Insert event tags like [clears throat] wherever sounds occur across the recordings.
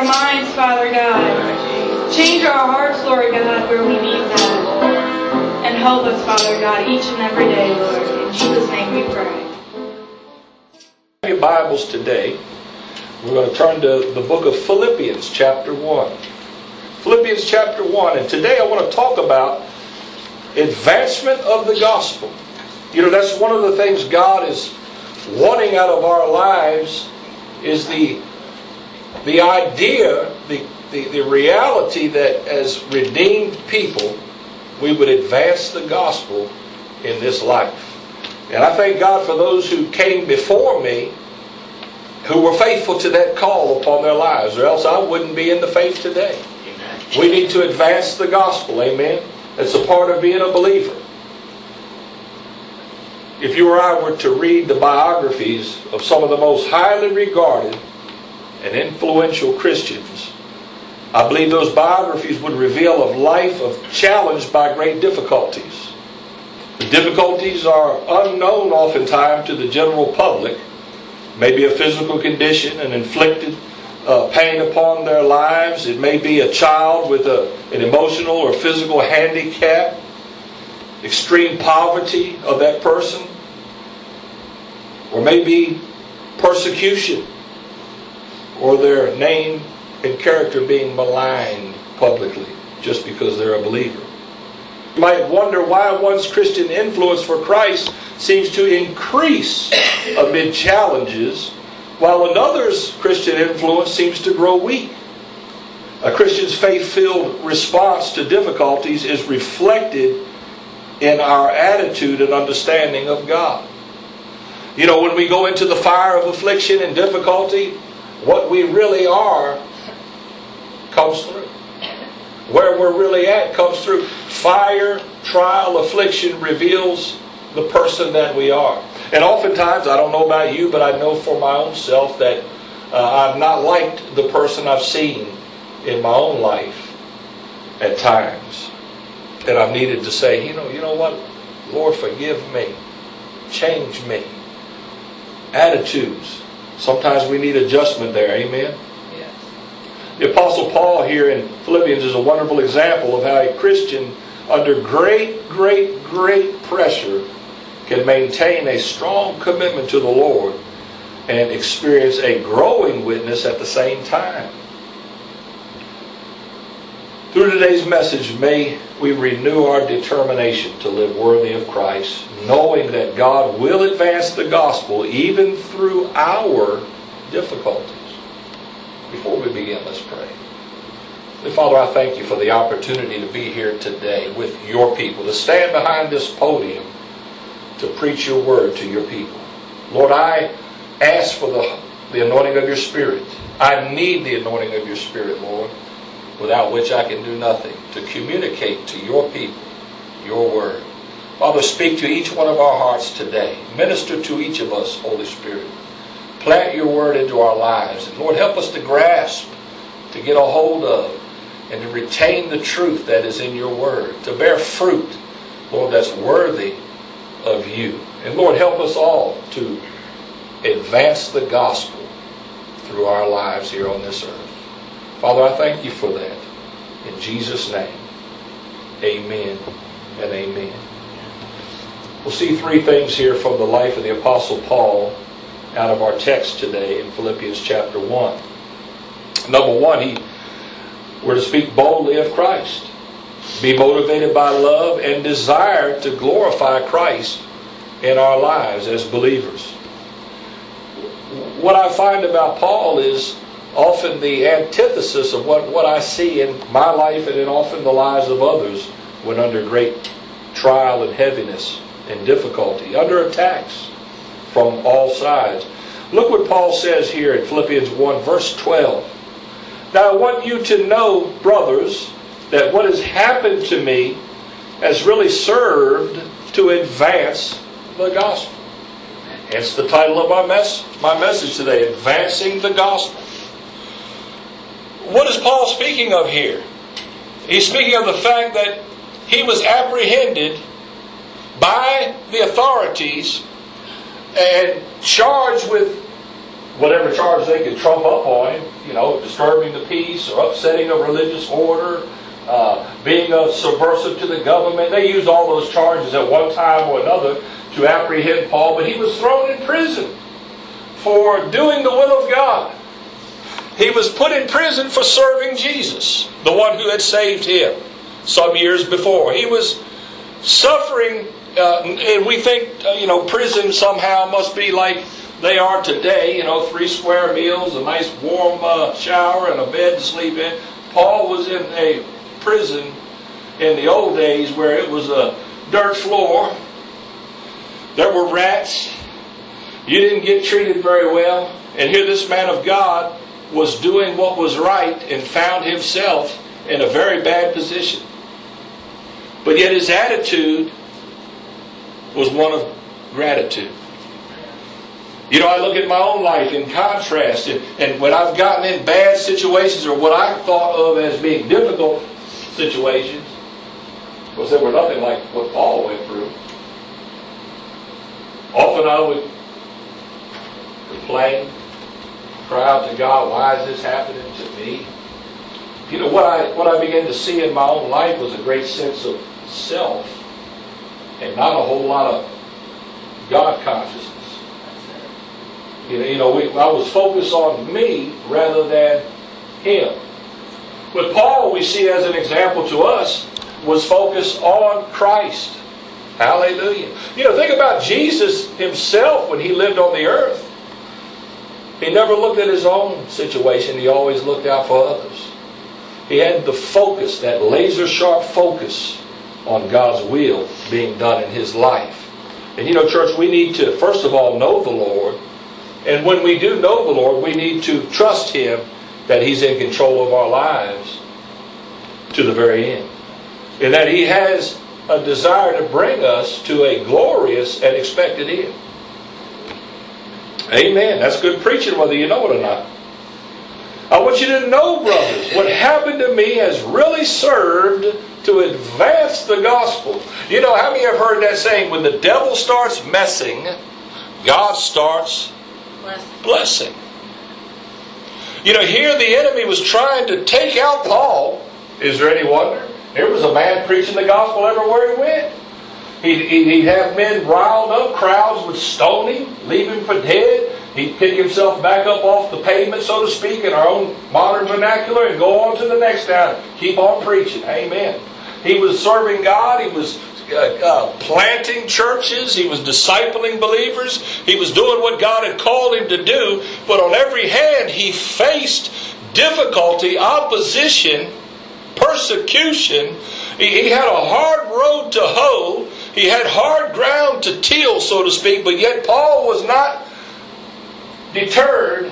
Our minds, Father God. Change our hearts, Lord God, where we need that, And help us, Father God, each and every day, Lord. In Jesus' name we pray. Your Bibles today. We're going to turn to the book of Philippians, chapter 1. Philippians, chapter 1. And today I want to talk about advancement of the gospel. You know, that's one of the things God is wanting out of our lives is the, the idea, the, the, the reality that as redeemed people, we would advance the gospel in this life. And I thank God for those who came before me who were faithful to that call upon their lives, or else I wouldn't be in the faith today. Amen. We need to advance the gospel, amen. It's a part of being a believer. If you or I were to read the biographies of some of the most highly regarded and influential Christians, I believe those biographies would reveal a life of challenged by great difficulties. The difficulties are unknown oftentimes to the general public. Maybe a physical condition, an inflicted uh, pain upon their lives. It may be a child with a, an emotional or physical handicap, extreme poverty of that person, or maybe persecution, or their name and character being maligned publicly just because they're a believer. You might wonder why one's Christian influence for Christ seems to increase amid challenges while another's Christian influence seems to grow weak. A Christian's faith filled response to difficulties is reflected in our attitude and understanding of God. You know, when we go into the fire of affliction and difficulty, what we really are comes through. Where we're really at comes through. Fire, trial, affliction reveals the person that we are. And oftentimes, I don't know about you, but I know for my own self that uh, I've not liked the person I've seen in my own life at times. And I've needed to say, you know, you know what? Lord, forgive me. Change me. Attitudes. Sometimes we need adjustment there. Amen? The Apostle Paul here in Philippians is a wonderful example of how a Christian, under great, great, great pressure, can maintain a strong commitment to the Lord and experience a growing witness at the same time. Through today's message, may we renew our determination to live worthy of Christ, knowing that God will advance the gospel even through our difficulties. Before we begin, let's pray. Father, I thank you for the opportunity to be here today with your people, to stand behind this podium to preach your word to your people. Lord, I ask for the, the anointing of your Spirit. I need the anointing of your Spirit, Lord, without which I can do nothing, to communicate to your people your word. Father, speak to each one of our hearts today. Minister to each of us, Holy Spirit. Plant your word into our lives. And Lord, help us to grasp, to get a hold of, and to retain the truth that is in your word, to bear fruit, Lord, that's worthy of you. And Lord, help us all to advance the gospel through our lives here on this earth. Father, I thank you for that. In Jesus' name, amen and amen. We'll see three things here from the life of the Apostle Paul out of our text today in Philippians chapter 1. Number one, he we're to speak boldly of Christ be motivated by love and desire to glorify Christ in our lives as believers. What I find about Paul is often the antithesis of what, what I see in my life and in often the lives of others when under great trial and heaviness and difficulty, under attacks from all sides. Look what Paul says here in Philippians 1, verse 12. Now I want you to know, brothers, that what has happened to me has really served to advance the gospel. Hence the title of my, mess, my message today Advancing the Gospel. What is Paul speaking of here? He's speaking of the fact that he was apprehended by the authorities and charged with whatever charge they could trump up on him, you know, disturbing the peace or upsetting a religious order, uh, being subversive to the government. They used all those charges at one time or another to apprehend Paul, but he was thrown in prison for doing the will of God. He was put in prison for serving Jesus, the one who had saved him some years before. He was suffering, uh, and we think, uh, you know, prison somehow must be like they are today, you know, three square meals, a nice warm uh, shower, and a bed to sleep in. Paul was in a prison in the old days where it was a dirt floor. There were rats. You didn't get treated very well. And here this man of God was doing what was right and found himself in a very bad position. But yet his attitude was one of gratitude. You know, I look at my own life in contrast, and, and when I've gotten in bad situations or what I thought of as being difficult situations, because there were nothing like what Paul went through. Often I would complain, cry out to God, why is this happening to me? You know, what I, what I began to see in my own life was a great sense of self and not a whole lot of God consciousness. You know, you know we, I was focused on me rather than him. With Paul, we see as an example to us, was focused on Christ. Hallelujah. You know, think about Jesus himself when he lived on the earth. He never looked at his own situation, he always looked out for others. He had the focus, that laser sharp focus on God's will being done in his life. And you know, church, we need to, first of all, know the Lord. And when we do know the Lord, we need to trust him that he's in control of our lives to the very end. And that he has a desire to bring us to a glorious and expected end. Amen. That's good preaching, whether you know it or not. I want you to know, brothers, what happened to me has really served to advance the gospel. You know, how many have heard that saying? When the devil starts messing, God starts blessing. You know, here the enemy was trying to take out Paul. Is there any wonder? There was a man preaching the gospel everywhere he went. He'd, he'd have men riled up, crowds would stone him, leave him for dead. He'd pick himself back up off the pavement, so to speak, in our own modern vernacular, and go on to the next town. Keep on preaching. Amen. He was serving God. He was uh, uh, planting churches. He was discipling believers. He was doing what God had called him to do. But on every hand, he faced difficulty, opposition, persecution. He, he had a hard road to hoe. He had hard ground to till, so to speak. But yet, Paul was not deterred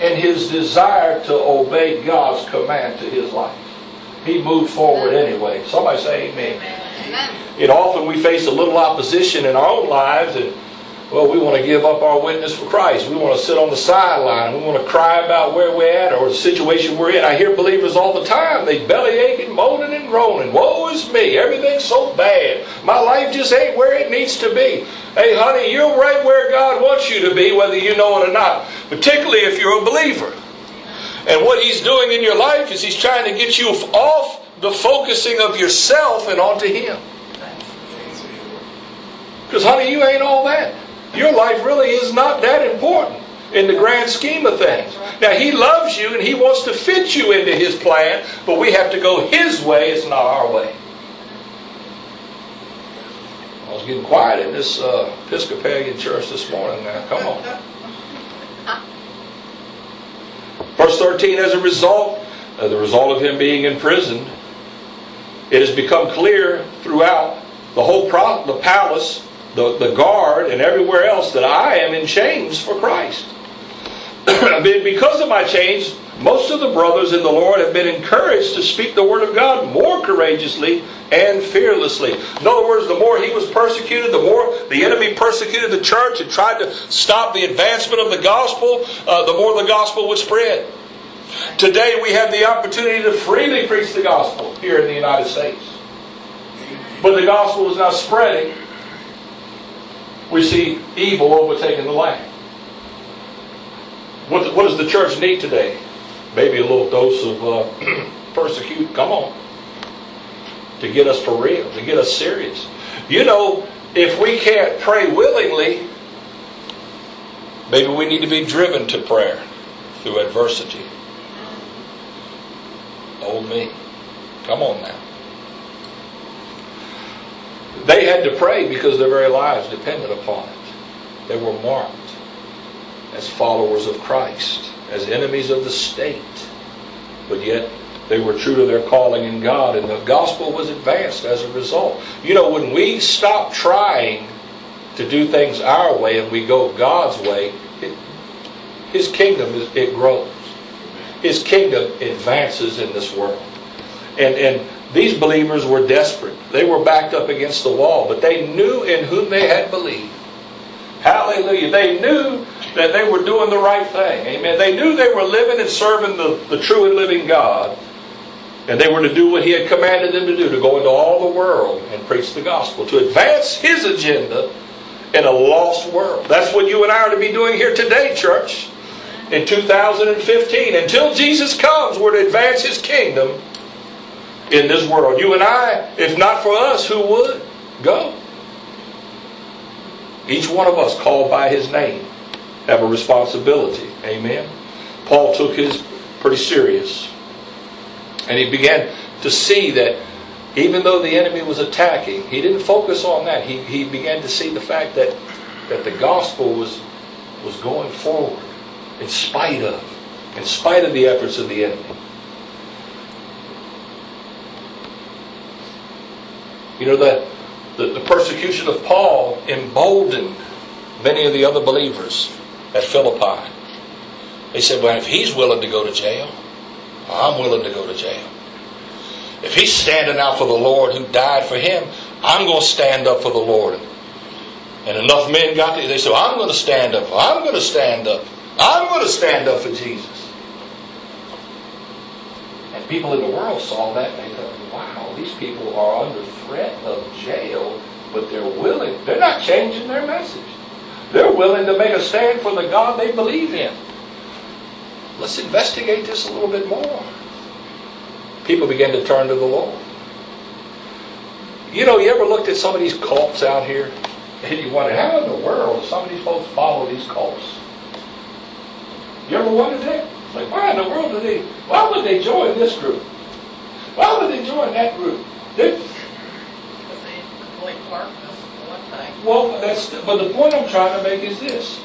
in his desire to obey God's command to his life. He moved forward anyway. Somebody say amen. amen. And often we face a little opposition in our own lives and well, we want to give up our witness for Christ. We want to sit on the sideline. We want to cry about where we're at or the situation we're in. I hear believers all the time. They belly aching, moaning and groaning. Woe is me. Everything's so bad. My life just ain't where it needs to be. Hey, honey, you're right where God wants you to be, whether you know it or not. Particularly if you're a believer. And what He's doing in your life is He's trying to get you off the focusing of yourself and onto Him. Because, honey, you ain't all that. Your life really is not that important in the grand scheme of things. Now, He loves you and He wants to fit you into His plan, but we have to go His way, it's not our way. I was getting quiet in this uh, Episcopalian church this morning now. Come on. Verse 13, as a result, uh, the result of him being imprisoned, it has become clear throughout the whole pro- the palace the, the guard, and everywhere else that I am in chains for Christ. [clears throat] because of my chains, most of the brothers in the Lord have been encouraged to speak the word of God more courageously and fearlessly. In other words, the more he was persecuted, the more the enemy persecuted the church and tried to stop the advancement of the gospel, uh, the more the gospel would spread. Today we have the opportunity to freely preach the gospel here in the United States. But the gospel is not spreading we see evil overtaking the land. What, what does the church need today? maybe a little dose of uh, [clears throat] persecute. Come on. To get us for real, to get us serious. You know, if we can't pray willingly, maybe we need to be driven to prayer through adversity. Old me. Come on now. They had to pray because their very lives depended upon it. They were marked as followers of Christ, as enemies of the state. But yet they were true to their calling in God, and the gospel was advanced as a result. You know, when we stop trying to do things our way and we go God's way, it, His kingdom it grows. His kingdom advances in this world, and and these believers were desperate. They were backed up against the wall, but they knew in whom they had believed. Hallelujah! They knew that they were doing the right thing. Amen. They knew they were living and serving the, the true and living God. And they were to do what He had commanded them to do to go into all the world and preach the gospel, to advance His agenda in a lost world. That's what you and I are to be doing here today, church, in 2015. Until Jesus comes, we're to advance His kingdom in this world. You and I, if not for us, who would? Go. Each one of us called by His name have a responsibility. Amen. Paul took his pretty serious. And he began to see that even though the enemy was attacking, he didn't focus on that. He, he began to see the fact that, that the gospel was, was going forward in spite of, in spite of the efforts of the enemy. You know, the, the, the persecution of Paul emboldened many of the other believers at Philippi. They said, well, if he's willing to go to jail, I'm willing to go to jail. If he's standing out for the Lord who died for him, I'm going to stand up for the Lord. And enough men got there, they said, I'm going to stand up. I'm going to stand up. I'm going to stand up for Jesus. And people in the world saw that and they thought, these people are under threat of jail, but they're willing. They're not changing their message. They're willing to make a stand for the God they believe in. Let's investigate this a little bit more. People begin to turn to the Lord. You know, you ever looked at some of these cults out here and you wonder, how in the world some of these folks follow these cults? You ever wondered that? Like, why in the world do they, why would they join this group? Would they join that group? They're, well, that's but the point I'm trying to make is this: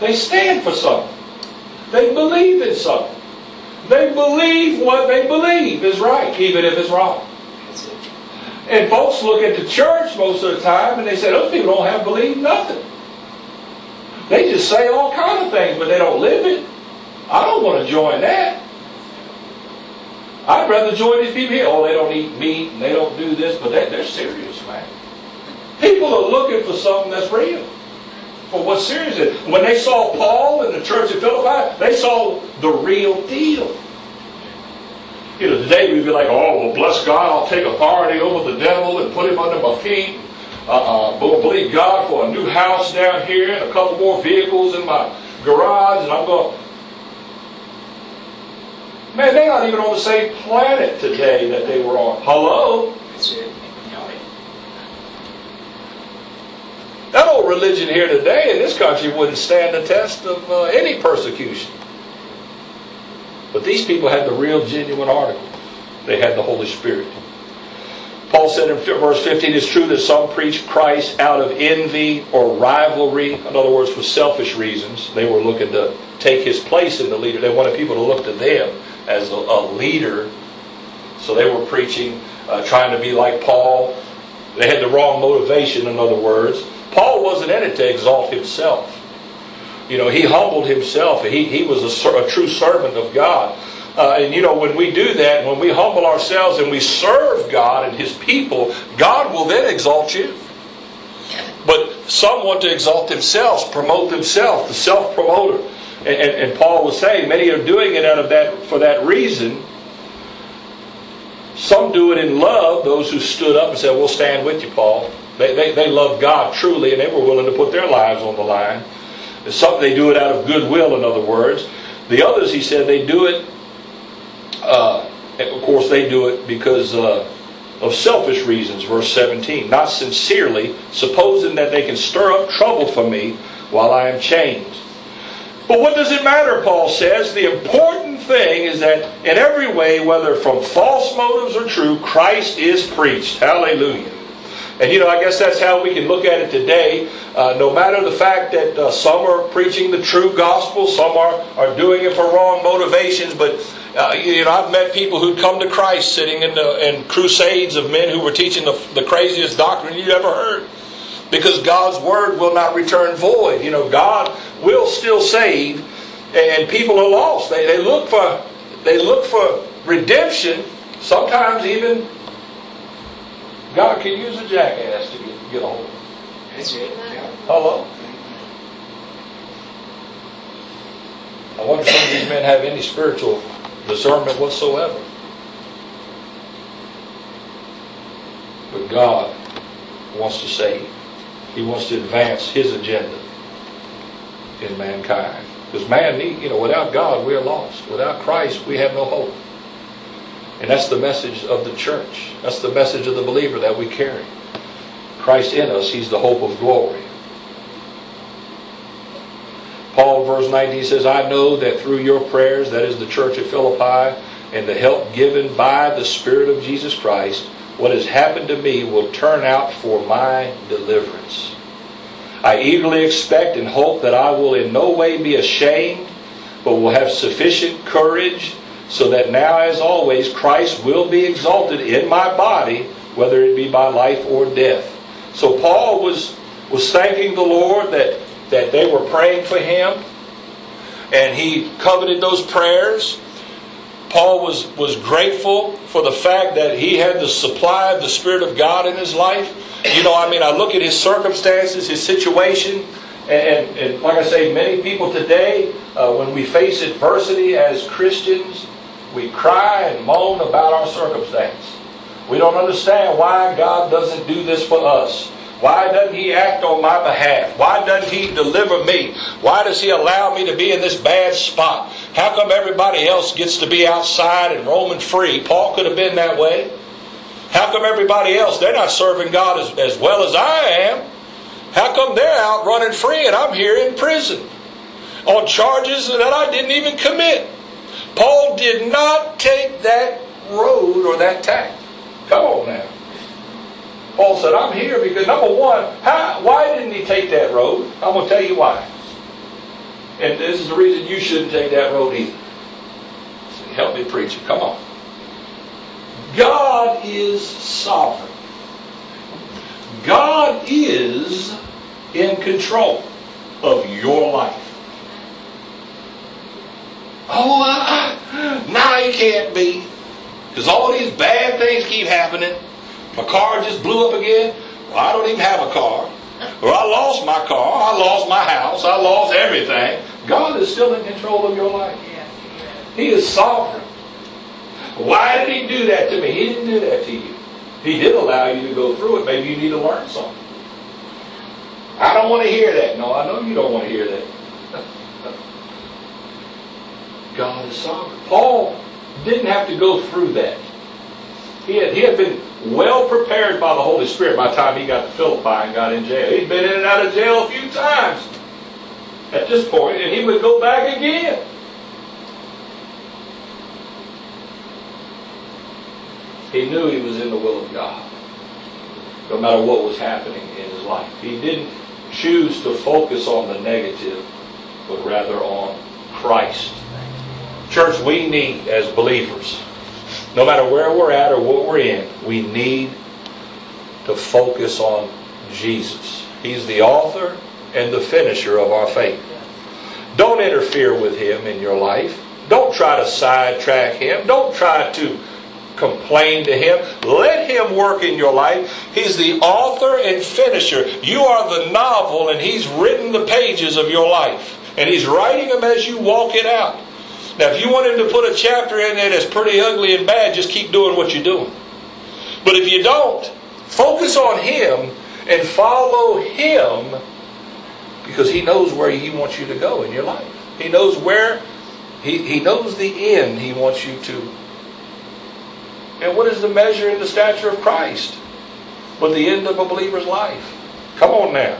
they stand for something. They believe in something. They believe what they believe is right, even if it's wrong. And folks look at the church most of the time and they say, those people don't have believe nothing. They just say all kind of things, but they don't live it. I don't want to join that. I'd rather join these people here. Oh, they don't eat meat and they don't do this, but they, they're serious, man. People are looking for something that's real. For what's serious is. When they saw Paul in the church at Philippi, they saw the real deal. You know, today we'd be like, oh, well, bless God, I'll take authority over the devil and put him under my feet. Uh-uh, believe God for a new house down here and a couple more vehicles in my garage, and I'm going. Man, they're not even on the same planet today that they were on. Hello? That old religion here today in this country wouldn't stand the test of uh, any persecution. But these people had the real, genuine article. They had the Holy Spirit. Paul said in verse 15, it's true that some preach Christ out of envy or rivalry. In other words, for selfish reasons. They were looking to take his place in the leader. They wanted people to look to them as a, a leader. So they were preaching, uh, trying to be like Paul. They had the wrong motivation, in other words. Paul wasn't in it to exalt himself. You know, he humbled himself. He, he was a, a true servant of God. Uh, and you know, when we do that, when we humble ourselves and we serve God and His people, God will then exalt you. But some want to exalt themselves, promote themselves, the self promoter. And, and, and, Paul was saying many are doing it out of that for that reason. Some do it in love, those who stood up and said, We'll stand with you, Paul. They, they, they loved God truly and they were willing to put their lives on the line. Some, they do it out of goodwill, in other words. The others, he said, they do it, uh, of course, they do it because uh, of selfish reasons, verse 17. Not sincerely, supposing that they can stir up trouble for me while I am chained. But what does it matter, Paul says? The important thing is that in every way, whether from false motives or true, Christ is preached. Hallelujah. And you know, I guess that's how we can look at it today. Uh, no matter the fact that uh, some are preaching the true gospel, some are, are doing it for wrong motivations, but uh, you know, I've met people who'd come to Christ sitting in, the, in crusades of men who were teaching the, the craziest doctrine you ever heard. Because God's word will not return void. You know, God will still save, and people are lost. They, they look for they look for redemption. Sometimes even God can use a jackass to get, get a hold. That's it. Yeah. Hello. I wonder if some of these men have any spiritual discernment whatsoever. But God wants to save. He wants to advance His agenda in mankind. Because man need, you know, without God we are lost. Without Christ we have no hope. And that's the message of the church. That's the message of the believer that we carry. Christ in us, He's the hope of glory. Paul, verse 19, says, I know that through your prayers, that is the church at Philippi, and the help given by the Spirit of Jesus Christ, what has happened to me will turn out for my deliverance. I eagerly expect and hope that I will in no way be ashamed, but will have sufficient courage so that now, as always, Christ will be exalted in my body, whether it be by life or death. So Paul was, was thanking the Lord that, that they were praying for him, and he coveted those prayers. Paul was, was grateful for the fact that he had the supply of the Spirit of God in his life. You know, I mean, I look at his circumstances, his situation, and, and, and like I say, many people today, uh, when we face adversity as Christians, we cry and moan about our circumstance. We don't understand why God doesn't do this for us. Why doesn't He act on my behalf? Why doesn't He deliver me? Why does He allow me to be in this bad spot? How come everybody else gets to be outside and roaming free? Paul could have been that way. How come everybody else, they're not serving God as, as well as I am? How come they're out running free and I'm here in prison on charges that I didn't even commit? Paul did not take that road or that tack. Come on now. Paul said, I'm here because, number one, how, why didn't he take that road? I'm going to tell you why. And this is the reason you shouldn't take that road either. Help me preach it. Come on. God is sovereign. God is in control of your life. Oh, [laughs] I, now he can't be. Because all these bad things keep happening. My car just blew up again. Well, I don't even have a car. Or I lost my car. I lost my house. I lost everything. God is still in control of your life. He is sovereign. Why did he do that to me? He didn't do that to you. He did allow you to go through it. Maybe you need to learn something. I don't want to hear that. No, I know you don't want to hear that. [laughs] God is sovereign. Paul didn't have to go through that. He had, he had been well prepared by the Holy Spirit by the time he got to Philippi and got in jail. He'd been in and out of jail a few times at this point, and he would go back again. He knew he was in the will of God, no matter what was happening in his life. He didn't choose to focus on the negative, but rather on Christ. Church, we need, as believers, no matter where we're at or what we're in, we need to focus on Jesus. He's the author and the finisher of our faith. Don't interfere with Him in your life. Don't try to sidetrack Him. Don't try to complain to Him. Let Him work in your life. He's the author and finisher. You are the novel, and He's written the pages of your life. And He's writing them as you walk it out. Now, if you want Him to put a chapter in there that's pretty ugly and bad, just keep doing what you're doing. But if you don't, focus on Him and follow Him because He knows where He wants you to go in your life. He knows where He, he knows the end he wants you to. And what is the measure and the stature of Christ? But the end of a believer's life. Come on now.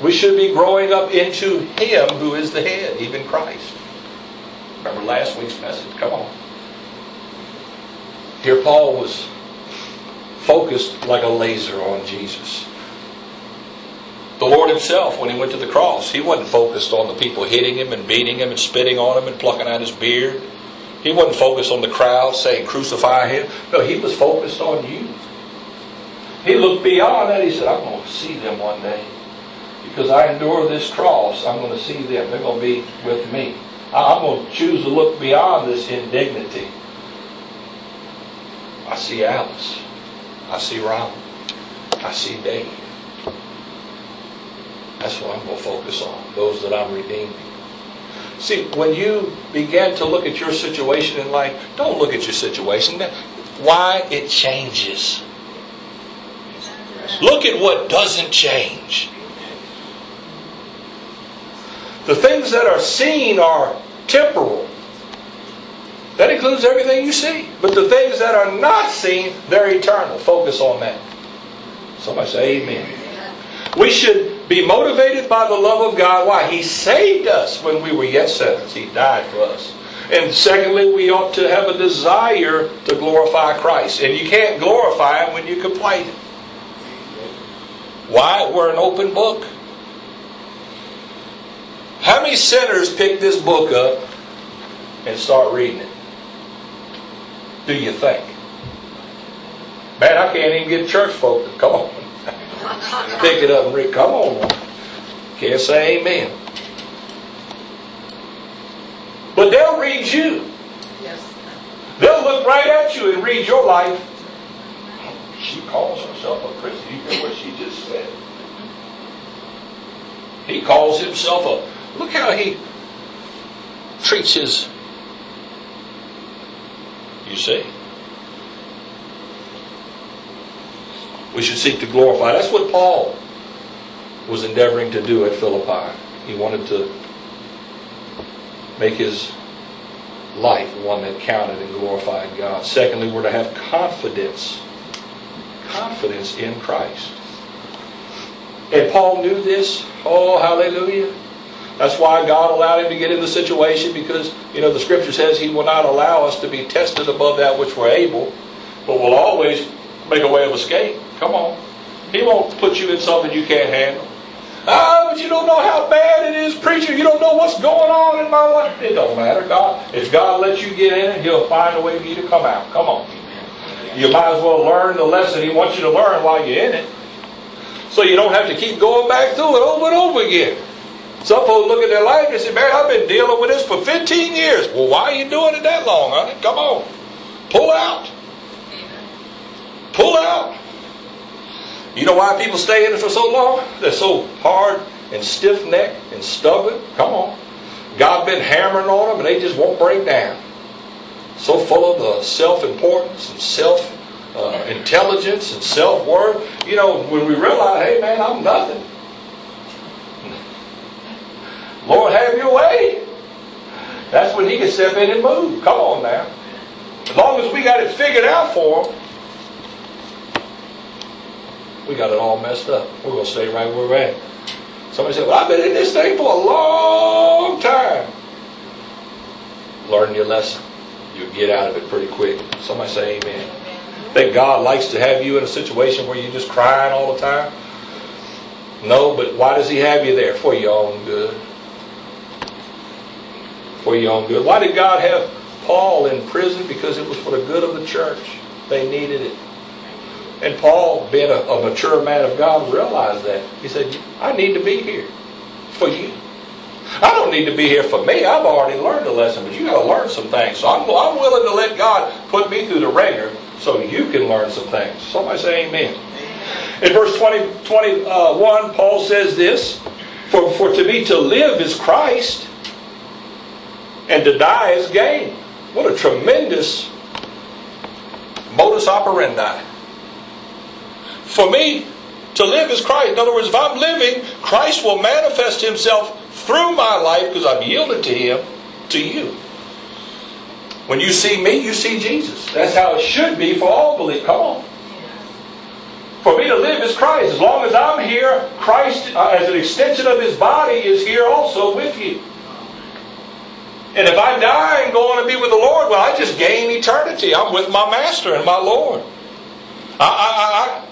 We should be growing up into Him who is the head, even Christ. Remember last week's message? Come on. Here, Paul was focused like a laser on Jesus. The Lord Himself, when He went to the cross, He wasn't focused on the people hitting Him and beating Him and spitting on Him and plucking out His beard. He wasn't focused on the crowd saying, Crucify Him. No, He was focused on you. He looked beyond that. He said, I'm going to see them one day. Because I endure this cross, I'm going to see them. They're going to be with me. I'm going to choose to look beyond this indignity. I see Alice. I see Ron. I see Dave. That's what I'm going to focus on, those that I'm redeeming. See, when you begin to look at your situation in life, don't look at your situation. Why it changes. Look at what doesn't change. The things that are seen are temporal. That includes everything you see. But the things that are not seen, they're eternal. Focus on that. Somebody say amen. We should be motivated by the love of God. Why? He saved us when we were yet sinners. He died for us. And secondly, we ought to have a desire to glorify Christ. And you can't glorify Him when you complain. Why? We're an open book. How many sinners pick this book up and start reading it? Do you think? Man, I can't even get church folk to come on. [laughs] Pick it up and read. Come on. Can't say amen. But they'll read you. Yes. They'll look right at you and read your life. She calls herself a Christian. You hear what she just said? He calls himself a. Look how he treats his. You see? We should seek to glorify. That's what Paul was endeavoring to do at Philippi. He wanted to make his life one that counted and glorified God. Secondly, we're to have confidence. Confidence in Christ. And Paul knew this. Oh, hallelujah. That's why God allowed him to get in the situation because, you know, the scripture says he will not allow us to be tested above that which we're able, but will always make a way of escape. Come on. He won't put you in something you can't handle. Ah, but you don't know how bad it is, preacher. You don't know what's going on in my life. It don't matter. God, if God lets you get in it, He'll find a way for you to come out. Come on. You might as well learn the lesson He wants you to learn while you're in it. So you don't have to keep going back through it over and over again. Some folks look at their life and say, man, I've been dealing with this for 15 years. Well, why are you doing it that long, honey? Come on. Pull out. Pull out. You know why people stay in it for so long? They're so hard and stiff necked and stubborn. Come on. God's been hammering on them and they just won't break down. So full of the self importance and self uh, intelligence and self worth. You know, when we realize, hey man, I'm nothing. Lord, have your way. That's when He can step in and move. Come on now. As long as we got it figured out for Him, we got it all messed up. We're going to stay right where we're at. Somebody said, Well, I've been in this thing for a long time. Learn your lesson. You'll get out of it pretty quick. Somebody say amen. Think God likes to have you in a situation where you're just crying all the time? No, but why does He have you there? For your own good. For your own good. Why did God have Paul in prison? Because it was for the good of the church. They needed it. And Paul, being a, a, mature man of God, realized that. He said, I need to be here for you. I don't need to be here for me. I've already learned a lesson, but you got to learn some things. So I'm, I'm willing to let God put me through the wringer so you can learn some things. Somebody say amen. In verse 20, 21, uh, Paul says this for, for to me to live is Christ, and to die is gain. What a tremendous modus operandi. For me, to live is Christ. In other words, if I'm living, Christ will manifest himself through my life because I've yielded to him, to you. When you see me, you see Jesus. That's how it should be for all believers. Come on. For me to live is Christ. As long as I'm here, Christ, uh, as an extension of His body, is here also with you. And if I die and go on to be with the Lord, well, I just gain eternity. I'm with my Master and my Lord. I, I, I,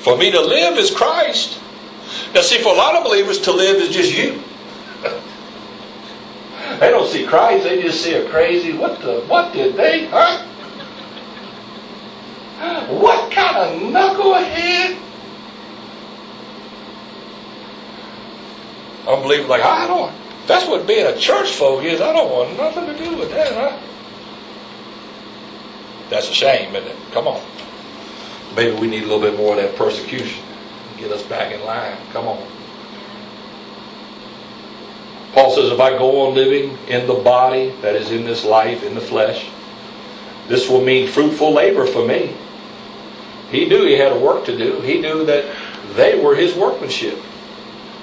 for me to live is Christ. Now, see, for a lot of believers, to live is just you. [laughs] they don't see Christ; they just see a crazy. What the? What did they? Huh? [gasps] What kind of knucklehead? Unbelievers like I don't. That's what being a church folk is. I don't want nothing to do with that, huh? That's a shame, isn't it? Come on. Maybe we need a little bit more of that persecution. Get us back in line. Come on. Paul says, if I go on living in the body that is in this life, in the flesh, this will mean fruitful labor for me. He knew he had a work to do. He knew that they were his workmanship.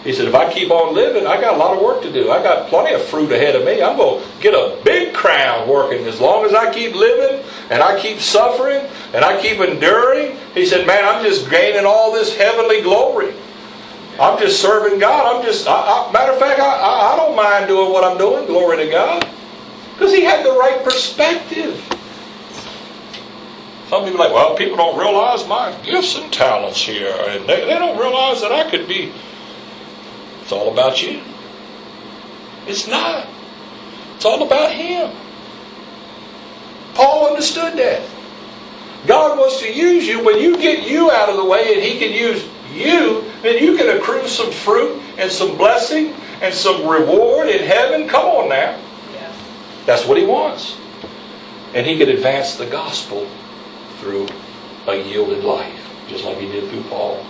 He said, if I keep on living, I got a lot of work to do. I got plenty of fruit ahead of me. I'm going to get a big crown working as long as I keep living and I keep suffering and I keep enduring. He said, man, I'm just gaining all this heavenly glory. I'm just serving God. I'm just, I, I, matter of fact, I, I don't mind doing what I'm doing. Glory to God. Because he had the right perspective. Some people are like, well, people don't realize my gifts and talents here. And they, they don't realize that I could be it's all about you. It's not. It's all about Him. Paul understood that. God wants to use you. When you get you out of the way and He can use you, then you can accrue some fruit and some blessing and some reward in heaven. Come on now. That's what He wants. And He can advance the gospel through a yielded life, just like He did through Paul.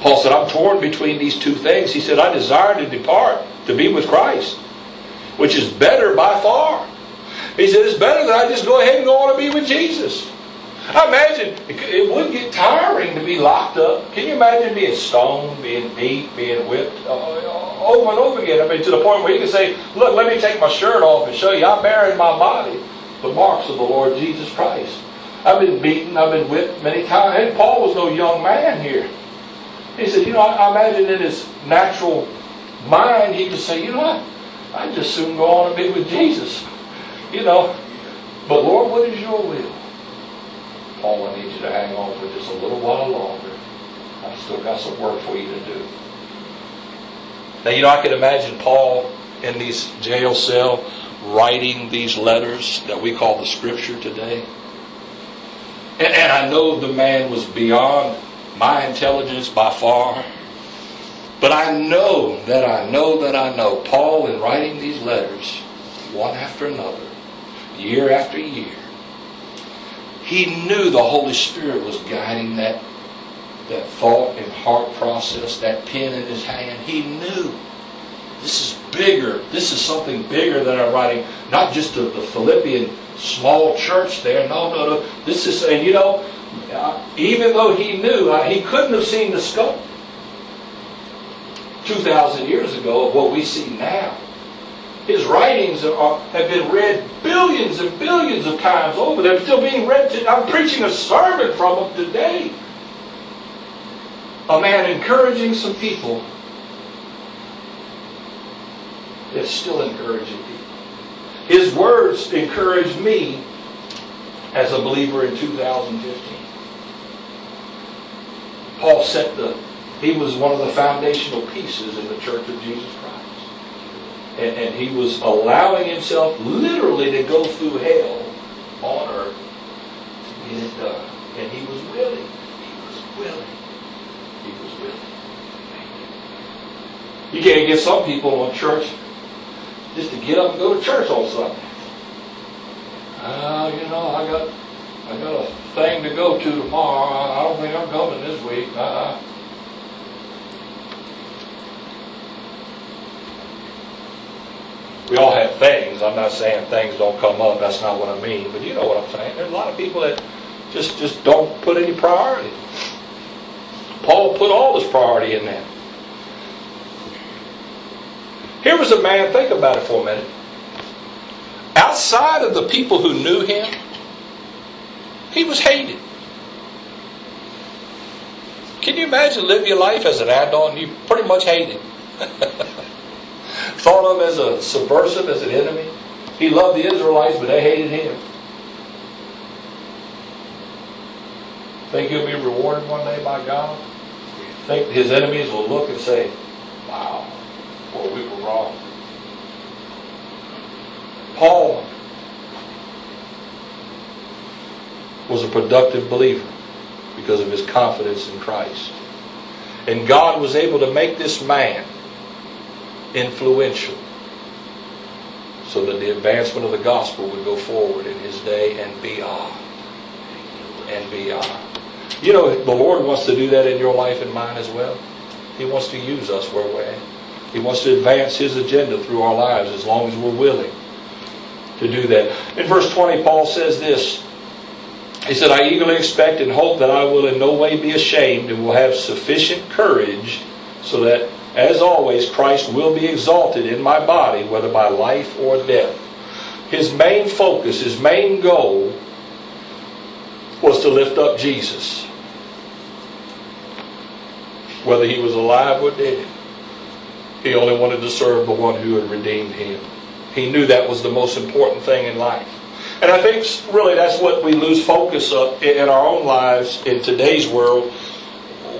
Paul said, I'm torn between these two things. He said, I desire to depart to be with Christ, which is better by far. He said, it's better that I just go ahead and go on to be with Jesus. I imagine it would get tiring to be locked up. Can you imagine being stoned, being beat, being whipped uh, over and over again? I mean, to the point where you can say, Look, let me take my shirt off and show you I bear in my body the marks of the Lord Jesus Christ. I've been beaten, I've been whipped many times. And Paul was no young man here. He said, you know, I, I imagine in his natural mind, he could say, you know what? I'd just soon go on and be with Jesus. You know, but Lord, what is your will? Paul, I need you to hang on for just a little while longer. I've still got some work for you to do. Now, you know, I could imagine Paul in this jail cell writing these letters that we call the scripture today. And, and I know the man was beyond my intelligence by far. But I know that I know that I know Paul, in writing these letters, one after another, year after year, he knew the Holy Spirit was guiding that, that thought and heart process, that pen in his hand. He knew this is bigger. This is something bigger than I'm writing, not just the Philippian small church there. No, no, no. This is, and you know, even though he knew, uh, he couldn't have seen the scope 2,000 years ago of what we see now. His writings are, have been read billions and billions of times over. They're still being read. To, I'm preaching a sermon from them today. A man encouraging some people that's still encouraging people. His words encourage me as a believer in 2015. Paul set the, he was one of the foundational pieces in the church of Jesus Christ. And, and he was allowing himself literally to go through hell on earth to get it done. And he was willing. He was willing. He was willing. You can't get some people on church just to get up and go to church on Sunday. Uh, you know, I got I got a thing to go to tomorrow. I don't think I'm coming this week. Uh-uh. We all have things. I'm not saying things don't come up. That's not what I mean. But you know what I'm saying. There's a lot of people that just just don't put any priority. Paul put all his priority in that. Here was a man, think about it for a minute. Outside of the people who knew him, he was hated. Can you imagine living your life as an adult and you pretty much hated? Him? [laughs] Thought of as a subversive, as an enemy. He loved the Israelites, but they hated him. Think he'll be rewarded one day by God? Think his enemies will look and say, Wow, boy, we were wrong. Paul was a productive believer because of his confidence in Christ. And God was able to make this man influential so that the advancement of the gospel would go forward in his day and beyond. And beyond. You know, the Lord wants to do that in your life and mine as well. He wants to use us where we're at. He wants to advance His agenda through our lives as long as we're willing to do that. In verse 20, Paul says this He said, I eagerly expect and hope that I will in no way be ashamed and will have sufficient courage so that, as always, Christ will be exalted in my body, whether by life or death. His main focus, his main goal, was to lift up Jesus whether he was alive or dead. He only wanted to serve the one who had redeemed him. He knew that was the most important thing in life. And I think really that's what we lose focus of in our own lives in today's world.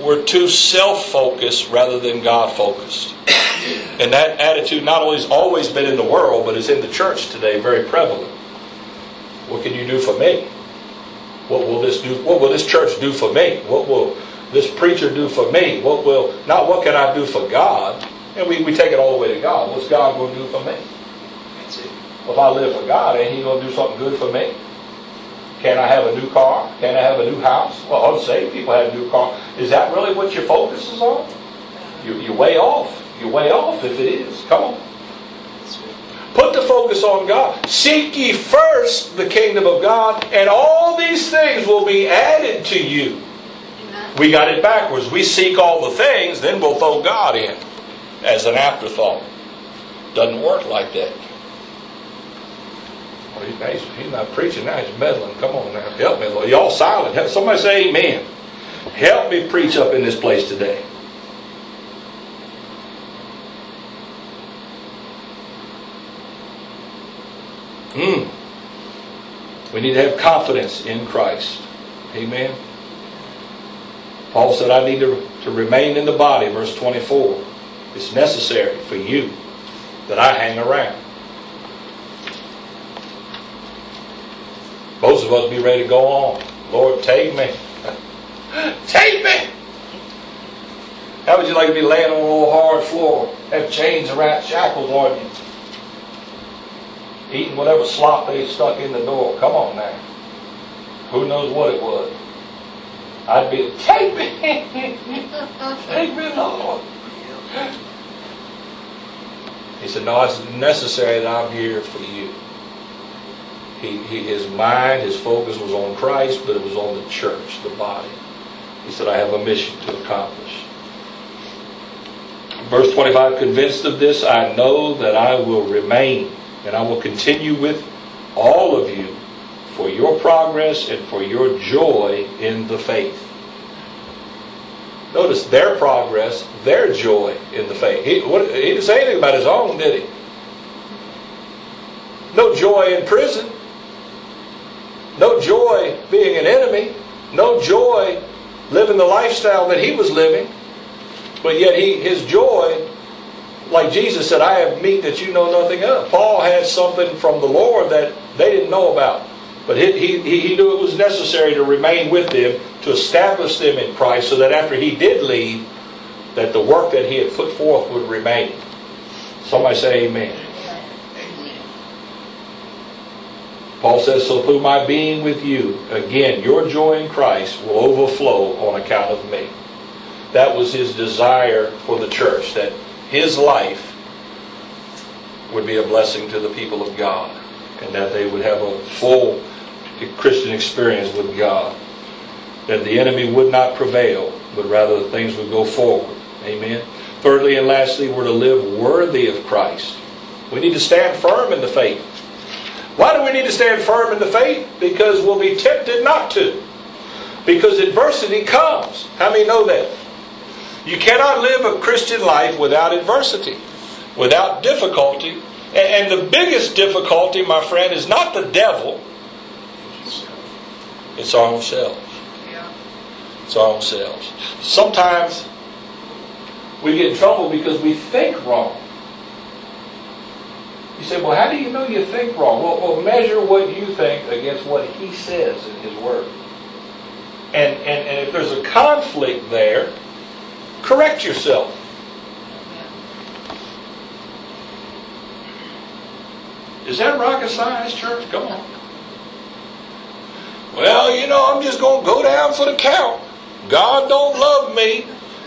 We're too self-focused rather than God-focused. [coughs] And that attitude not only has always been in the world, but is in the church today very prevalent. What can you do for me? What will this do? What will this church do for me? What will this preacher do for me? What will not what can I do for God? And we, we take it all the way to God. What's God going to do for me? If I live for God, ain't He going to do something good for me? Can I have a new car? Can I have a new house? Well, unsaved people have a new car. Is that really what your focus is on? You, you're way off. You're way off if it is. Come on. Put the focus on God. Seek ye first the kingdom of God, and all these things will be added to you. We got it backwards. We seek all the things, then we'll throw God in as an afterthought. Doesn't work like that. He's, he's not preaching now, he's meddling. Come on now, help me, Lord. Y'all silent. Somebody say amen. Help me preach up in this place today. Hmm. We need to have confidence in Christ. Amen. Paul said, I need to, to remain in the body, verse 24. It's necessary for you that I hang around. Most of us be ready to go on. Lord, take me. [laughs] take me. How would you like to be laying on a little hard floor, have chains around shackles on you, eating whatever slop they stuck in the door? Come on now. Who knows what it was? I'd be, take me, [laughs] take me, Lord. He said, no, it's necessary that I'm here for you. He, he, his mind, his focus was on Christ, but it was on the church, the body. He said, I have a mission to accomplish. Verse 25, convinced of this, I know that I will remain and I will continue with all of you for your progress and for your joy in the faith. Notice their progress, their joy in the faith. He, what, he didn't say anything about his own, did he? No joy in prison. No joy being an enemy. No joy living the lifestyle that he was living. But yet he, his joy, like Jesus said, I have meat that you know nothing of. Paul had something from the Lord that they didn't know about. But he, he, he knew it was necessary to remain with them, to establish them in Christ, so that after he did leave, that the work that he had put forth would remain. Somebody say amen. Paul says, So through my being with you, again, your joy in Christ will overflow on account of me. That was his desire for the church, that his life would be a blessing to the people of God, and that they would have a full Christian experience with God. That the enemy would not prevail, but rather things would go forward. Amen. Thirdly and lastly, we're to live worthy of Christ. We need to stand firm in the faith. Why do we need to stand firm in the faith? Because we'll be tempted not to. Because adversity comes. How many know that? You cannot live a Christian life without adversity, without difficulty. And the biggest difficulty, my friend, is not the devil, it's our own selves. It's our own selves. Sometimes we get in trouble because we think wrong. You say, well, how do you know you think wrong? Well, well measure what you think against what he says in his word. And, and, and if there's a conflict there, correct yourself. Is that rocket science, church? Come on. Well, you know, I'm just going to go down for the count. God don't love me.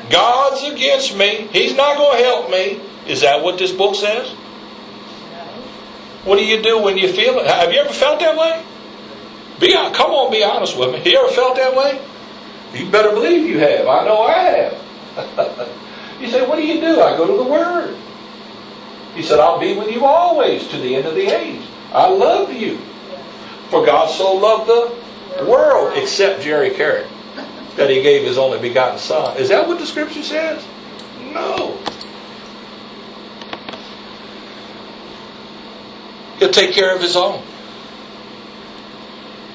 God's against me. He's not going to help me. Is that what this book says? What do you do when you feel it? Have you ever felt that way? Be come on, be honest with me. Have You ever felt that way? You better believe you have. I know I have. [laughs] you say, what do you do? I go to the Word. He said, I'll be with you always to the end of the age. I love you. For God so loved the world, except Jerry Carrot, that he gave his only begotten Son. Is that what the Scripture says? No. He'll take care of his own.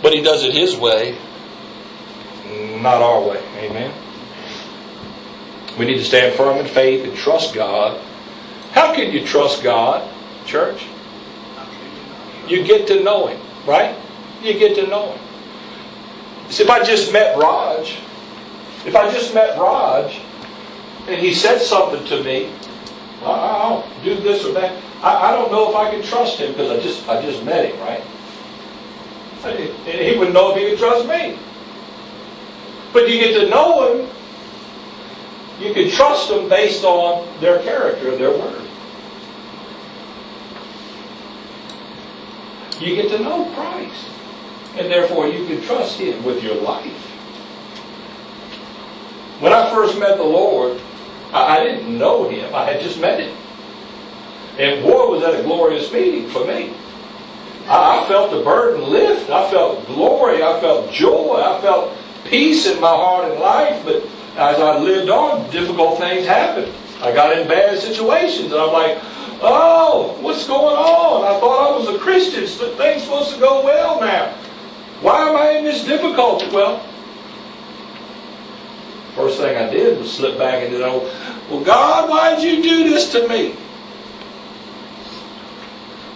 But he does it his way, not our way. Amen. We need to stand firm in faith and trust God. How can you trust God, church? You get to know Him, right? You get to know Him. See, if I just met Raj, if I just met Raj, and he said something to me, I'll do this or that. I, I don't know if I can trust him because I just I just met him, right? And he wouldn't know if he could trust me. But you get to know him, you can trust them based on their character, their word. You get to know Christ. And therefore you can trust him with your life. When I first met the Lord, I, didn't know him. I had just met him. And boy, was that a glorious meeting for me. I, I felt the burden lift. I felt glory. I felt joy. I felt peace in my heart and life. But as I lived on, difficult things happened. I got in bad situations. And I'm like, oh, what's going on? I thought I was a Christian. Things supposed to go well now. Why am I in this difficulty? Well, first thing I did was slip back into the old, well, God, why did you do this to me?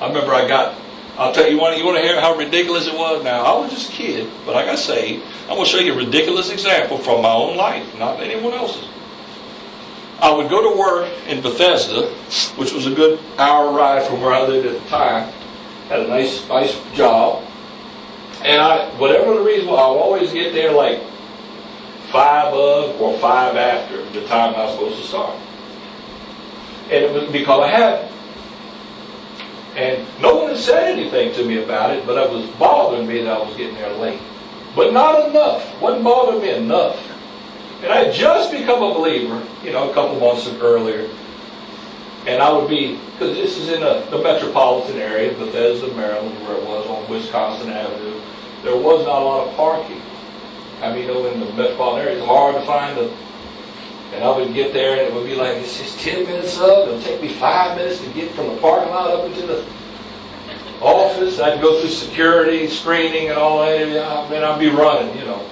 I remember I got, I'll tell you, want, you want to hear how ridiculous it was? Now, I was just a kid, but I got saved. I'm going to show you a ridiculous example from my own life, not anyone else's. I would go to work in Bethesda, which was a good hour ride from where I lived at the time. Had a nice, nice job. And I, whatever the reason, I would always get there like five of or five after the time I was supposed to start. And it would be called a habit. And no one had said anything to me about it, but it was bothering me that I was getting there late. But not enough. Wasn't bothering me enough. And I had just become a believer, you know, a couple months earlier. And I would be, because this is in a, the metropolitan area, Bethesda, Maryland, where it was on Wisconsin Avenue. There was not a lot of parking. I mean, over in the metropolitan area, it's hard to find a and I would get there and it would be like, it's just 10 minutes up. It'll take me five minutes to get from the parking lot up into the office. I'd go through security, screening, and all that. And then I'd be running, you know.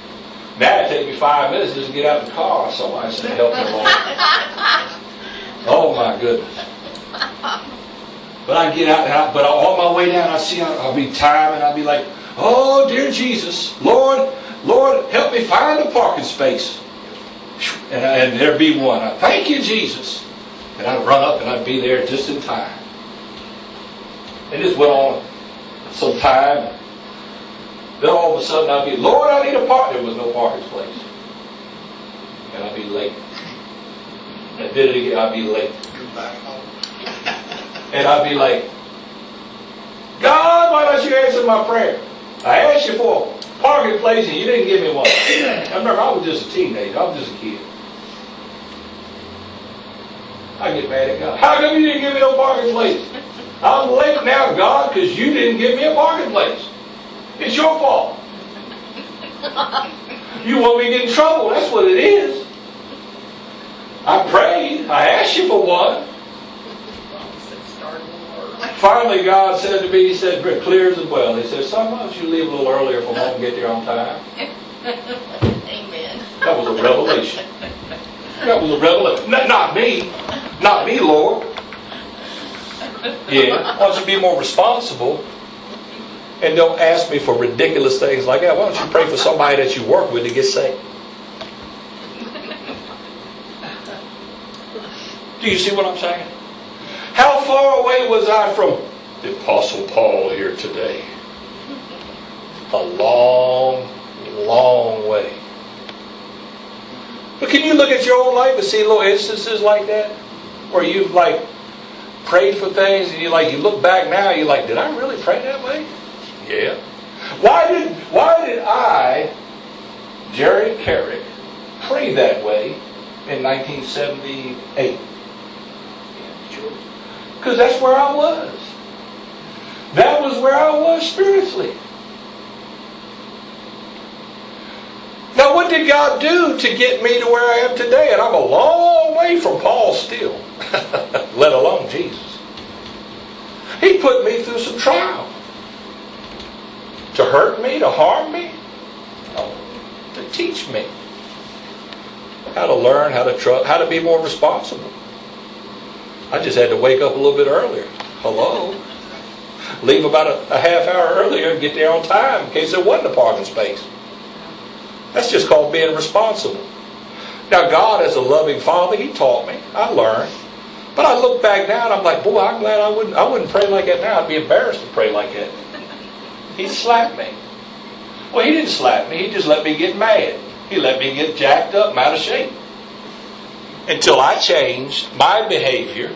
Now it'd take me five minutes just to get out of the car. Somebody said, help me along. [laughs] oh my goodness. But I get out, I, but on my way down, I see I'll be timing. And I'll be like, oh dear Jesus, Lord, Lord, help me find a parking space and, and there'd be one. I, Thank you, Jesus. And I'd run up and I'd be there just in time. And this went on some time. Then all of a sudden I'd be, Lord, I need a park. There was no parking place. And I'd be late. And I did it again, I'd be late. and I'd be like, God, why don't you answer my prayer? I asked you for a parking place and you didn't give me one. [coughs] I remember I was just a teenager. I was just a kid. I get mad at God. How come you didn't give me no parking place? I'm late now, God, because you didn't give me a parking place. It's your fault. You want me to get in trouble. That's what it is. I prayed. I asked you for one. Finally, God said to me, He said, clear as well. He said, Son, you leave a little earlier from home and get there on time? [laughs] Amen. That was a revelation. That was a revelation. Not, not me. Not me, Lord. Yeah. Why don't you be more responsible? And don't ask me for ridiculous things like that. Why don't you pray for somebody that you work with to get saved? Do you see what I'm saying? How far away was I from the Apostle Paul here today? A long, long way. But can you look at your own life and see little instances like that? Where you've like prayed for things and you like you look back now, you're like, did I really pray that way? Yeah. Why did why did I, Jerry Carrick, pray that way in 1978? Because that's where I was. That was where I was spiritually. Now, what did God do to get me to where I am today? And I'm a long way from Paul still, [laughs] let alone Jesus. He put me through some trial. To hurt me, to harm me? To teach me how to learn, how to trust, how to be more responsible. I just had to wake up a little bit earlier. Hello? Leave about a, a half hour earlier and get there on time in case there wasn't a parking space. That's just called being responsible. Now, God, as a loving Father, He taught me. I learned. But I look back now and I'm like, boy, I'm glad I wouldn't. I wouldn't pray like that now. I'd be embarrassed to pray like that. He slapped me. Well, He didn't slap me. He just let me get mad. He let me get jacked up out of shape. Until I changed my behavior,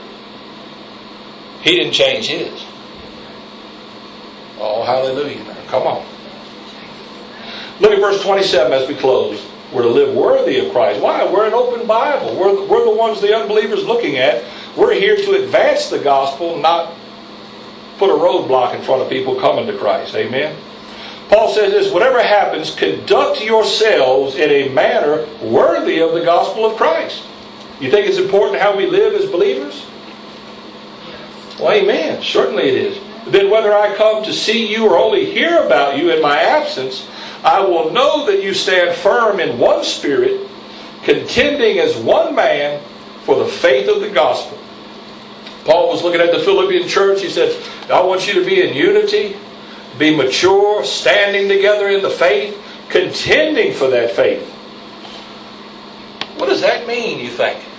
He didn't change His. Oh, hallelujah. Come on. Look at verse 27 as we close. We're to live worthy of Christ. Why? We're an open Bible. We're, we're the ones the unbelievers looking at. We're here to advance the gospel, not put a roadblock in front of people coming to Christ. Amen. Paul says this whatever happens, conduct yourselves in a manner worthy of the gospel of Christ. You think it's important how we live as believers? Well, amen. Certainly it is. Then whether I come to see you or only hear about you in my absence, I will know that you stand firm in one spirit, contending as one man for the faith of the gospel. Paul was looking at the Philippian church. He said, I want you to be in unity, be mature, standing together in the faith, contending for that faith. What does that mean, you think?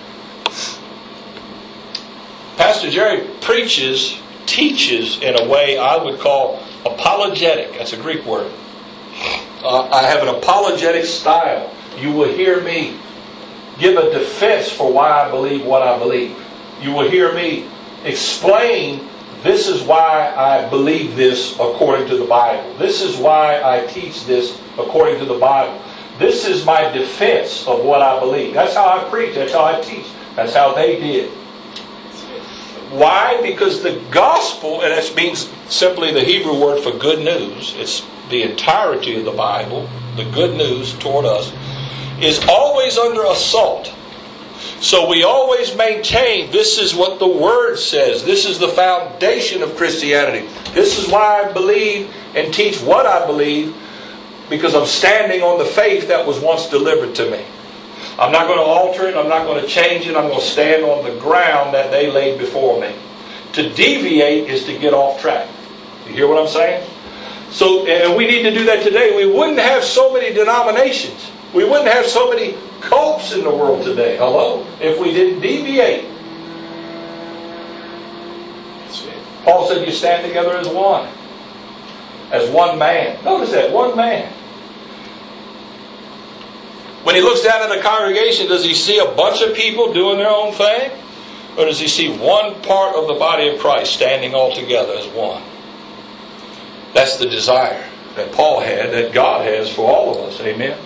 Pastor Jerry preaches, teaches in a way I would call apologetic. That's a Greek word. Uh, I have an apologetic style. You will hear me give a defense for why I believe what I believe. You will hear me explain this is why I believe this according to the Bible. This is why I teach this according to the Bible. This is my defense of what I believe. That's how I preach. That's how I teach. That's how they did. Why? Because the gospel, and that means simply the Hebrew word for good news, it's the entirety of the Bible, the good news toward us, is always under assault. So we always maintain this is what the Word says. This is the foundation of Christianity. This is why I believe and teach what I believe because I'm standing on the faith that was once delivered to me. I'm not going to alter it. I'm not going to change it. I'm going to stand on the ground that they laid before me. To deviate is to get off track. You hear what I'm saying? So, and we need to do that today. We wouldn't have so many denominations. We wouldn't have so many cults in the world today. Hello? If we didn't deviate. Paul said you stand together as one. As one man. Notice that, one man. When he looks down at the congregation, does he see a bunch of people doing their own thing? Or does he see one part of the body of Christ standing all together as one? That's the desire that Paul had, that God has for all of us. Amen.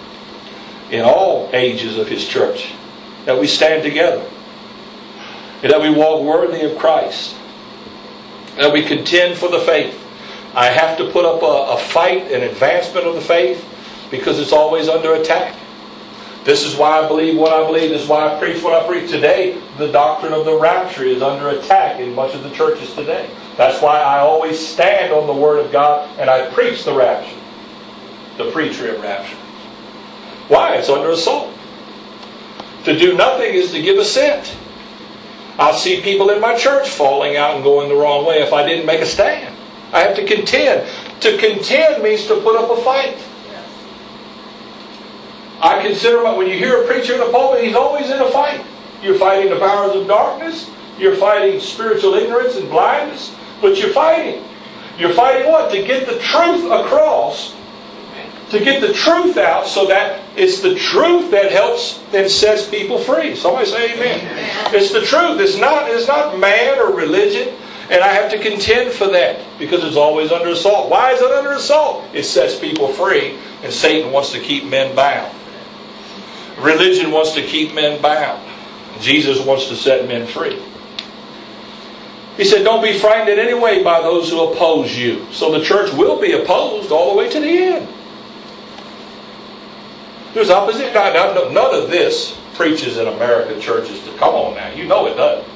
In all ages of his church, that we stand together, and that we walk worthy of Christ. that we contend for the faith. I have to put up a, a fight, an advancement of the faith, because it's always under attack. This is why I believe what I believe. This is why I preach what I preach. Today, the doctrine of the rapture is under attack in much of the churches today. That's why I always stand on the Word of God and I preach the rapture, the pre-trib rapture. Why? It's under assault. To do nothing is to give assent. I'll see people in my church falling out and going the wrong way if I didn't make a stand. I have to contend. To contend means to put up a fight. I consider when you hear a preacher in a pulpit, he's always in a fight. You're fighting the powers of darkness. You're fighting spiritual ignorance and blindness. But you're fighting. You're fighting what? To get the truth across. To get the truth out so that it's the truth that helps and sets people free. Somebody say amen. amen. It's the truth. It's not, it's not man or religion. And I have to contend for that because it's always under assault. Why is it under assault? It sets people free, and Satan wants to keep men bound. Religion wants to keep men bound. Jesus wants to set men free. He said, Don't be frightened in any way by those who oppose you. So the church will be opposed all the way to the end. There's opposite. God, none of this preaches in American churches to come on now. You know it doesn't.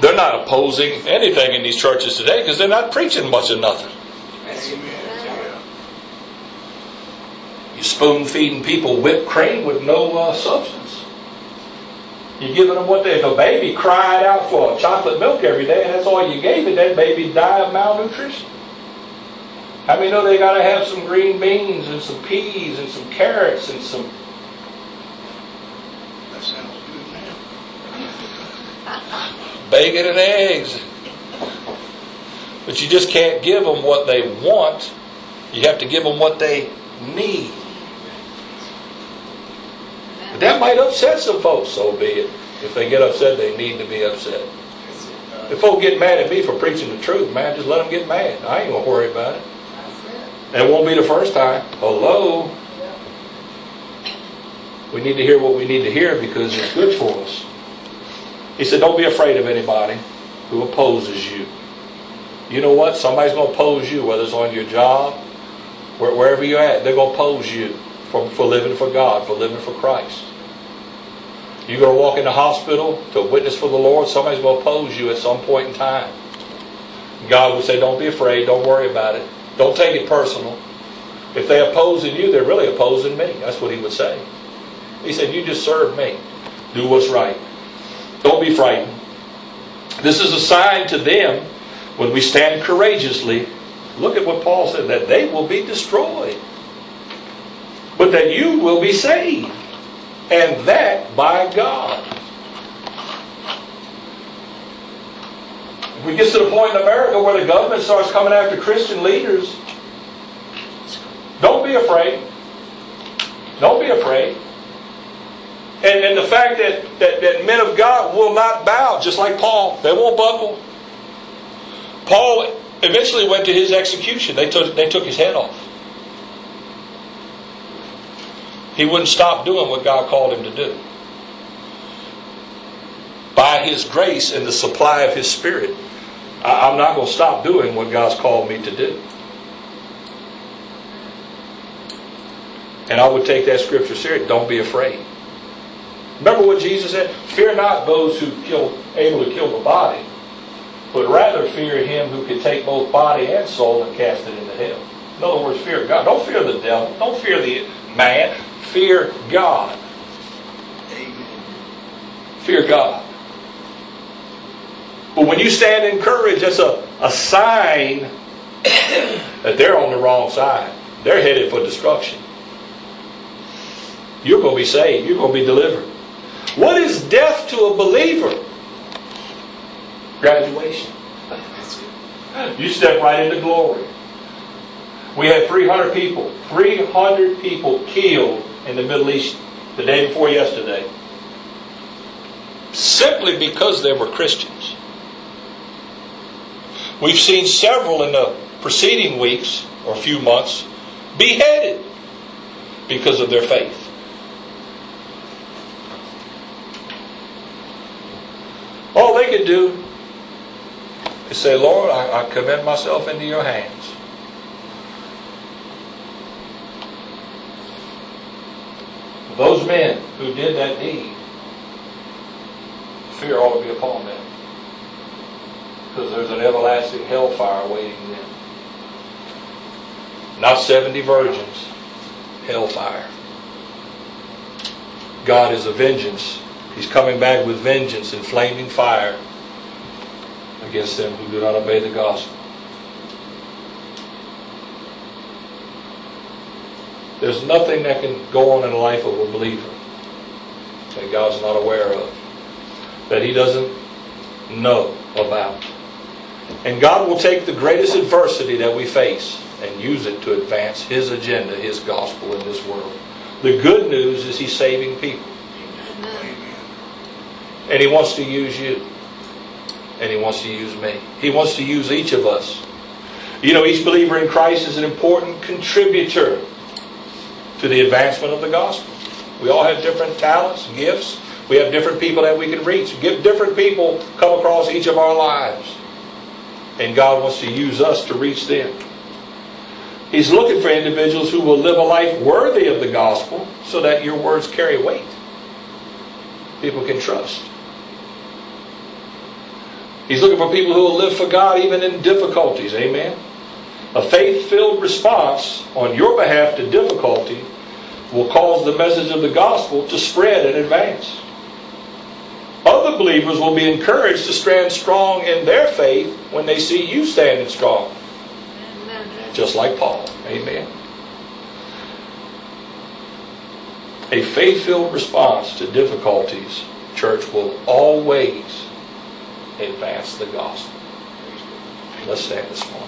They're not opposing anything in these churches today because they're not preaching much of nothing. You spoon feeding people whipped cream with no uh, substance. You're giving them what they, if a baby cried out for chocolate milk every day and that's all you gave it, that baby die of malnutrition. How many know they got to have some green beans and some peas and some carrots and some. That sounds good now. Bacon and eggs. But you just can't give them what they want. You have to give them what they need. But that might upset some folks, so be it. If they get upset, they need to be upset. If folks get mad at me for preaching the truth, man, just let them get mad. I ain't going to worry about it. It won't be the first time. Hello? We need to hear what we need to hear because it's good for us. He said, Don't be afraid of anybody who opposes you. You know what? Somebody's going to oppose you, whether it's on your job, wherever you're at, they're going to oppose you for, for living for God, for living for Christ. You're going to walk in the hospital to witness for the Lord, somebody's going to oppose you at some point in time. God will say, Don't be afraid, don't worry about it. Don't take it personal. If they're opposing you, they're really opposing me. That's what he would say. He said, You just serve me. Do what's right. Don't be frightened. This is a sign to them when we stand courageously. Look at what Paul said that they will be destroyed, but that you will be saved and that by God. If we get to the point in America where the government starts coming after Christian leaders, don't be afraid. Don't be afraid. And, and the fact that, that, that men of God will not bow, just like Paul, they won't buckle. Paul eventually went to his execution. They took, they took his head off. He wouldn't stop doing what God called him to do. By His grace and the supply of His Spirit, I'm not going to stop doing what God's called me to do. And I would take that scripture serious. Don't be afraid. Remember what Jesus said? Fear not those who kill, able to kill the body, but rather fear him who can take both body and soul and cast it into hell. In other words, fear God. Don't fear the devil. Don't fear the man. Fear God. Amen. Fear God. But when you stand in courage, that's a, a sign [coughs] that they're on the wrong side. They're headed for destruction. You're going to be saved. You're going to be delivered. What is death to a believer? Graduation. [laughs] You step right into glory. We had 300 people, 300 people killed in the Middle East the day before yesterday simply because they were Christians. We've seen several in the preceding weeks or a few months beheaded because of their faith. All they could do is say, Lord, I, I commend myself into your hands. Those men who did that deed, fear ought to be upon them. Because there's an everlasting hellfire awaiting them. Not 70 virgins, hellfire. God is a vengeance. He's coming back with vengeance and flaming fire against them who do not obey the gospel. There's nothing that can go on in the life of a believer that God's not aware of, that He doesn't know about. And God will take the greatest adversity that we face and use it to advance His agenda, His gospel in this world. The good news is He's saving people. And He wants to use you. And He wants to use me. He wants to use each of us. You know, each believer in Christ is an important contributor to the advancement of the gospel. We all have different talents, gifts. We have different people that we can reach. Give different people come across each of our lives. And God wants to use us to reach them. He's looking for individuals who will live a life worthy of the gospel so that your words carry weight. People can trust. He's looking for people who will live for God even in difficulties. Amen. A faith filled response on your behalf to difficulty will cause the message of the gospel to spread and advance. Other believers will be encouraged to stand strong in their faith when they see you standing strong. Just like Paul. Amen. A faith filled response to difficulties, church, will always advance the gospel. Let's stand this morning.